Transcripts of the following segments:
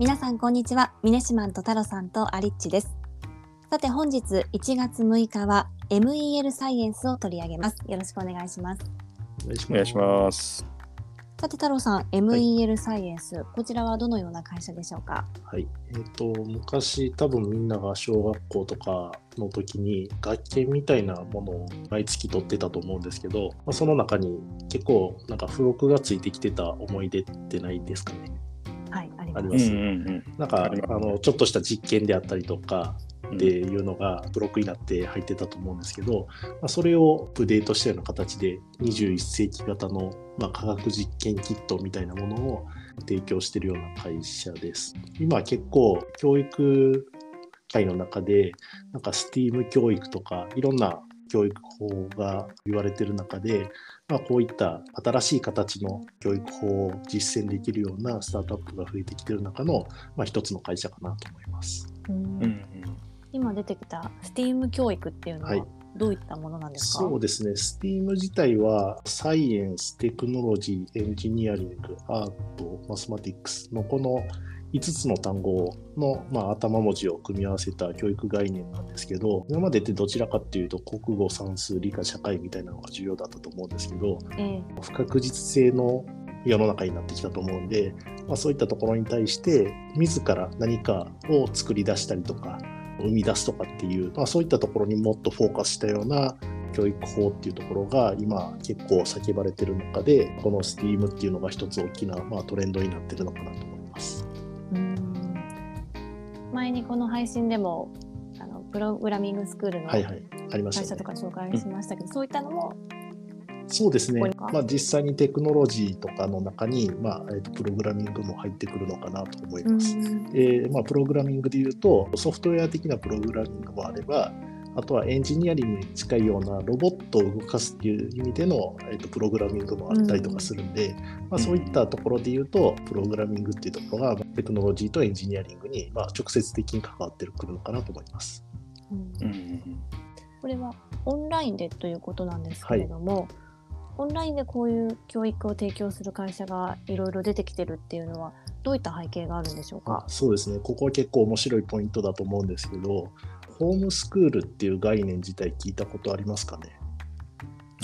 皆さんこんにちは。ミネシマンと太郎さんとアリッチです。さて本日1月6日は MEL サイエンスを取り上げます。よろしくお願いします。お願いします。さて太郎さん MEL サイエンス、こちらはどのような会社でしょうか？はい、えっ、と昔多分みんなが小学校とかの時に学研みたいなものを毎月取ってたと思うんですけど、まあ、その中に結構なんか付録がついてきてた思い出ってないですかね？はいあります。なんかあのちょっとした実験であったりとかっていうのがブロックになって入ってたと思うんですけど、まあ、それをアップデートしたような形で21世紀型の、まあ、科学実験キットみたいなものを提供しているような会社です。今結構教育界の中でなんか STEAM 教育とかいろんな教育法が言われている中で、まあ、こういった新しい形の教育法を実践できるようなスタートアップが増えてきている中の、まあ、一つの会社かなと思います。うん。うんうん。今出てきた STEAM 教育っていうのははいどういったものなんですか、そうですね、STEAM 自体はサイエンス、テクノロジー、エンジニアリング、アート、マスマティックスのこの5つの単語の、まあ、頭文字を組み合わせた教育概念なんですけど、今までってどちらかっていうと国語、算数、理科、社会みたいなのが重要だったと思うんですけど、え。不確実性の世の中になってきたと思うんで、まあ、そういったところに対して自ら何かを作り出したりとか生み出すとかっていう、まあ、そういったところにもっとフォーカスしたような教育法っていうところが今結構叫ばれてる中でこの STEAM っていうのが一つ大きな、まあ、トレンドになってるのかなと思います。うん前にこの配信でもあのプログラミングスクールの会社と。か紹介しましたけど、そういったのもそうですね。まあ、実際にテクノロジーとかの中に、まあえーとプログラミングも入ってくるのかなと思います。でまあ、プログラミングで言うとソフトウェア的なプログラミングもあればあとはエンジニアリングに近いようなロボットを動かすっていう意味での、えー、とプログラミングもあったりとかするんで、まあ、そういったところで言うとプログラミングっていうところがテクノロジーとエンジニアリングに、まあ、直接的に関わってくるのかなと思います。うん。うんうんこれはオンラインでということなんですけれども、オンラインでこういう教育を提供する会社がいろいろ出てきてるっていうのはどういった背景があるんでしょうか？あ、そうですね。ここは結構面白いポイントだと思うんですけどホームスクールっていう概念自体聞いたことありますかね？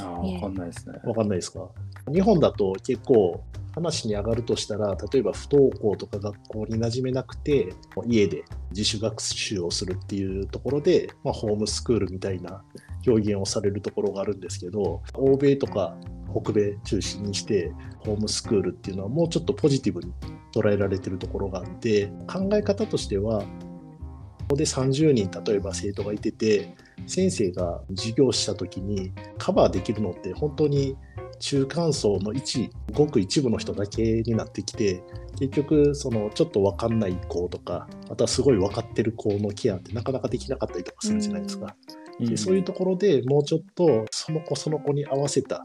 ああ、わかんないですね。わかんないですか？日本だと結構話に上がるとしたら例えば不登校とか学校に馴染めなくて家で自主学習をするっていうところで、まあ、ホームスクールみたいな表現をされるところがあるんですけど欧米とか北米中心にしてホームスクールっていうのはもうちょっとポジティブに捉えられてるところがあって考え方としてはここで30人例えば生徒がいてて先生が授業した時にカバーできるのって本当に中間層の一ごく一部の人だけになってきて結局そのちょっと分かんない子とかまたすごい分かってる子のケアってなかなかできなかったりとかするじゃないですか。でそういうところでもうちょっとその子その子に合わせた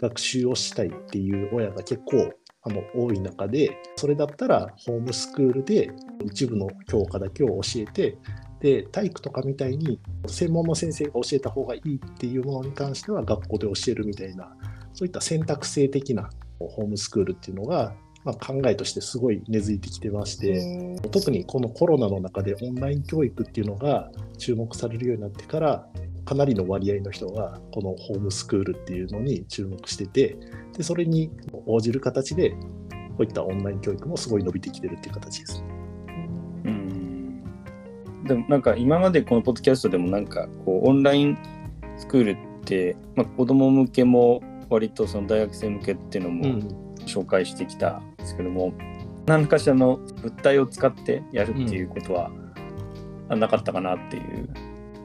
学習をしたいっていう親が結構あの多い中でそれだったらホームスクールで一部の教科だけを教えてで体育とかみたいに専門の先生が教えた方がいいっていうものに関しては学校で教えるみたいなそういった選択性的なホームスクールっていうのが、まあ、考えとしてすごい根付いてきてまして。特にこのコロナの中でオンライン教育っていうのが注目されるようになってからかなりの割合の人がこのホームスクールっていうのに注目しててでそれに応じる形でこういったオンライン教育もすごい伸びてきてるっていう形です。うんでもなんか今までこのポッドキャストでもなんかこうオンラインスクールって、まあ、子供向けも割とその大学生向けっていうのも紹介してきたんですけども、何かしらの物体を使ってやるっていうことはあなかったかなっていう。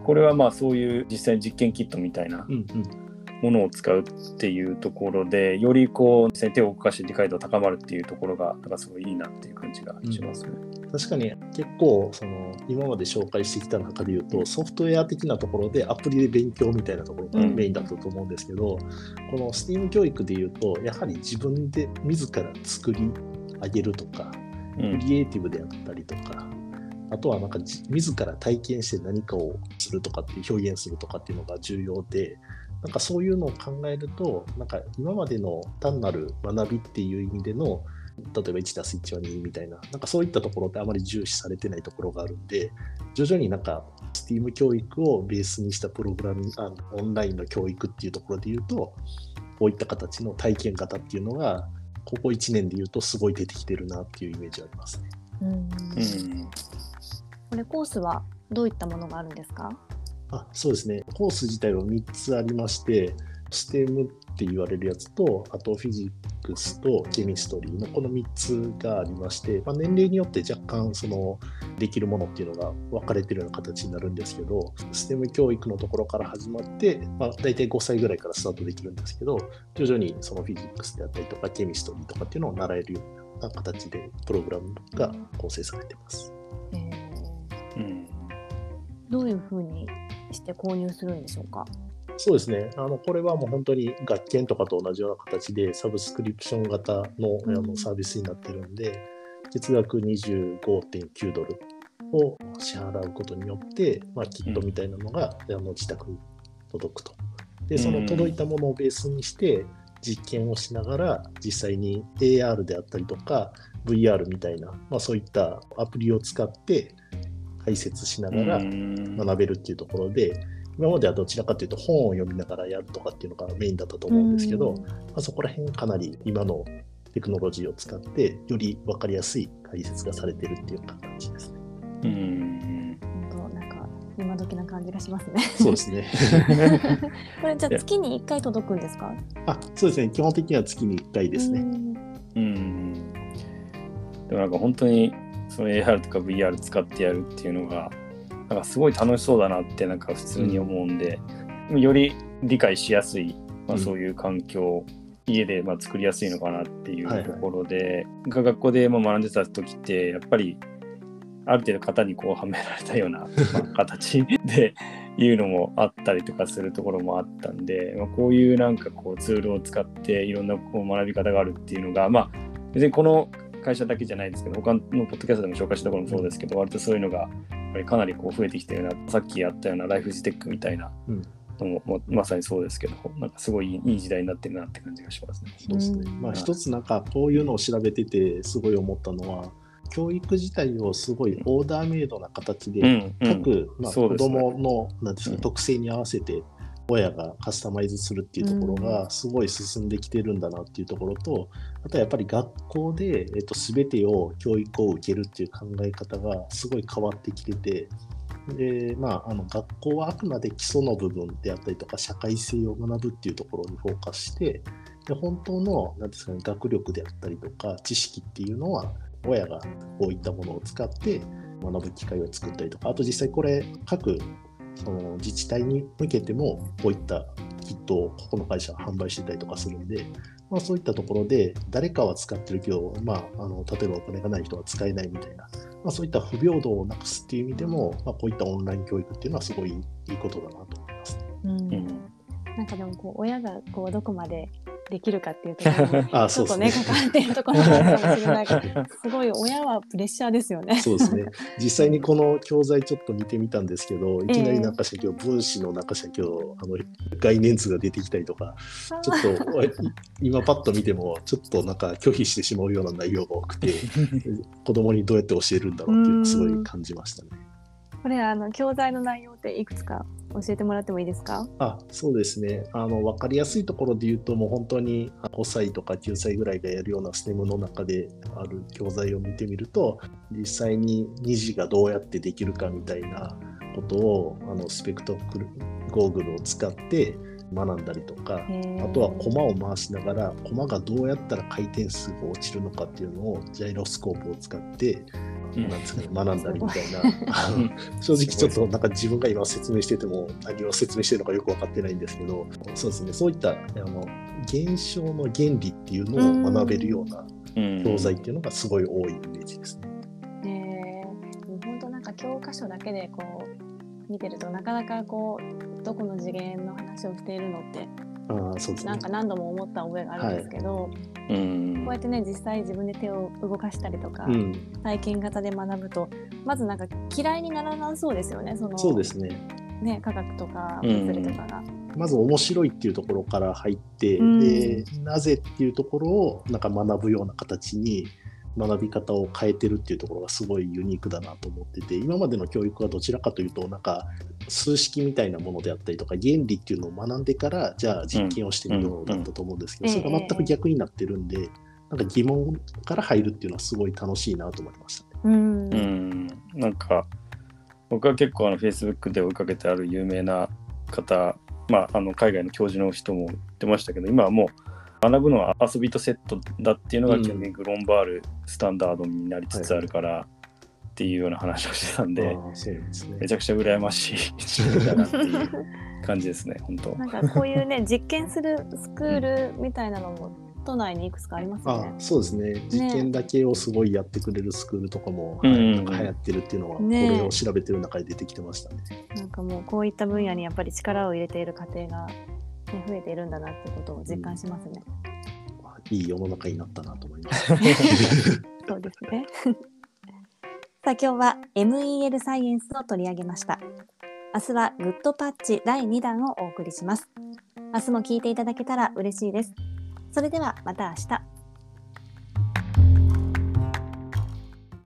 これはまあそういう実際に実験キットみたいなうんうんものを使うっていうところでよりこう手を動かして理解度高まるっていうところがなんかすごいいいなっていう感じがしますね。確かに結構その今まで紹介してきた中で言うとソフトウェア的なところでアプリで勉強みたいなところがメインだったと思うんですけど、この STEAM 教育で言うとやはり自分で自ら作り上げるとかうん。クリエイティブであったりとか、あとはなんかじ自ら体験して何かをするとかっていう表現するとかっていうのが重要でなんかそういうのを考えるとなんか今までの単なる学びっていう意味での例えば1たす1は2みたいな、なんかそういったところってあまり重視されてないところがあるんで、徐々になんか STEAM 教育をベースにしたプログラミング、あのオンラインの教育っていうところで言うと、こういった形の体験型っていうのが、ここ1年で言うとすごい出てきてるなっていうイメージありますね。うんうんこれコースはどういったものがあるんですか？あそうですね。コース自体は3つありまして、STEM って言われるやつと、あとフィジックスとケミストリーのこの3つがありまして、まあ、年齢によって若干そのできるものっていうのが分かれてるような形になるんですけど、STEM 教育のところから始まって、まあ、大体5歳ぐらいからスタートできるんですけど、徐々にそのフィジックスであったりとか、ケミストリーとかっていうのを習えるような形でプログラムが構成されてます。えー。うん。どういうふうにして購入するんでしょうか？そうですね。あの、これはもう本当に学研とかと同じような形で、サブスクリプション型のあうんのサービスになってるんで、月額25.9ドルを支払うことによって、まあ、キットみたいなのが、あの自宅に届くと。で、その届いたものをベースにして、実験をしながら、実際に AR であったりとか、VR みたいな、まあ、そういったアプリを使って解説しながら、うん学べるっていうところで、今まではどちらかというと本を読みながらやるとかっていうのがメインだったと思うんですけど、まあ、そこら辺かなり今のテクノロジーを使ってより分かりやすい解説がされてるっていう感じですね。うんなんか今時な感じがしますねそうですね。これじゃあ月に1回届くんですか？あそうですね。基本的には月に1回ですね。うんでもなんか本当にその AR とか VR 使ってやるっていうのがなんかすごい楽しそうだなってなんか普通に思うんで、より理解しやすい、まあ、うん。そういう環境、家でまあ作りやすいのかなっていはいうはい。ところで、学校でまあ学んでた時ってやっぱりある程度型にこうはめられたような、まあ形でいうのもあったりとかするところもあったんで、まあ、こういうなんかこうツールを使っていろんなこう学び方があるっていうのがまあ別にこの会社だけじゃないですけど他のポッドキャストでも紹介したところもそうですけど割とそういうのがぱりかなりこう増えてきてるなさっきやったようなライフジテックみたいなうん。のも、ままさにそうですけどなんかすごいいい時代になってるなって感じがしますね。そうですね。うんまあ一つなんかこういうのを調べててすごい思ったのは、教育自体をすごいオーダーメイドな形で、うんうん各、まあ、子そうですね。供のなんですかうん。特性に合わせて親がカスタマイズするっていうところがすごい進んできてるんだなっていうところと、あとはやっぱり学校で、えっと、全てを教育を受けるっていう考え方がすごい変わってきてて、でまあ、あの学校はあくまで基礎の部分であったりとか社会性を学ぶっていうところにフォーカスしてで本当のなんですか、ね、学力であったりとか知識っていうのは親がこういったものを使って学ぶ機会を作ったりとかあと実際これ各その自治体に向けてもこういったキットをここの会社は販売してたりとかするんで、まあ、そういったところで誰かは使ってるけど、まあ、あの例えばお金がない人は使えないみたいな、まあ、そういった不平等をなくすっていう意味でも、まあ、こういったオンライン教育っていうのはすごいいいことだなと思います。うんうんなんかでもこう親がこうどこまでできるかっていうところに あちょっとねそうですね関わっているところがあるかもしれないからすごい親はプレッシャーですよね。そうですね。実際にこの教材ちょっと見てみたんですけど、いきなり中社教、分子の中社教、あの概念図が出てきたりとか、ちょっと 今パッと見ても、ちょっとなんか拒否してしまうような内容が多くて、子供にどうやって教えるんだろうっていうのをすごい感じましたね。これあの教材の内容っていくつか教えてもらってもいいですか？あそうですねあの分かりやすいところで言うともう本当に5歳とか9歳ぐらいがやるような STEM の中である教材を見てみると実際に2次がどうやってできるかみたいなことをあのスペクトクルゴーグルを使って学んだりとかあとは駒を回しながら駒がどうやったら回転数が落ちるのかっていうのをジャイロスコープを使ってうんなんですかね、学んだりみたいな、あの 正直ちょっとなんか自分が今説明してても何を説明してるのかよく分かってないんですけど、そうですね、そういったあの現象の原理っていうのを学べるようなうん。教材っていうのがすごい多いイメージですね。えー、本当なんか教科書だけでこう見てるとなかなかこうどこの次元の話をしているのってねなん。か何度も思った覚えがあるんですけど、うんこうやってね実際自分で手を動かしたりとか、うん、体験型で学ぶとまずなんか嫌いにならなそうですよねそのそうですね。ね科学とかうん物理とかが。まず面白いっていうところから入って、うんでなぜっていうところをなんか学ぶような形に学び方を変えてるっていうところがすごいユニークだなと思ってて今までの教育はどちらかというとなんか数式みたいなものであったりとか原理っていうのを学んでからじゃあ実験をしてみようだったと思うんですけど、うん。それが全く逆になってるんで、なんか疑問から入るっていうのはすごい楽しいなと思いましたね。うん。うん、なんか僕は結構あの Facebook で追いかけてある有名な方、まあ、あの海外の教授の人も言ってましたけど今はもう学ぶのは遊びとセットだっていうのがうん基本的にグロンバールスタンダードになりつつあるからっていうような話をしてたんで、ねめちゃくちゃ羨ましい だなっていう感じですね本当。なんかこういうね 実験するスクールみたいなのも都内にいくつかありますよあね。そうですね実験だけをすごいやってくれるスクールとかも、うんはいなんか流行ってるっていうのは、ねこれを調べてる中で出てきてましたね。なんかもうこういった分野にやっぱり力を入れている家庭が、ね、増えているんだなってことを実感しますね。まあいい世の中になったなと思います。そうですね。さあ今日は MEL サイエンスを取り上げました。明日はグッドパッチ第2弾をお送りします。明日も聞いていただけたら嬉しいです。それではまた明日。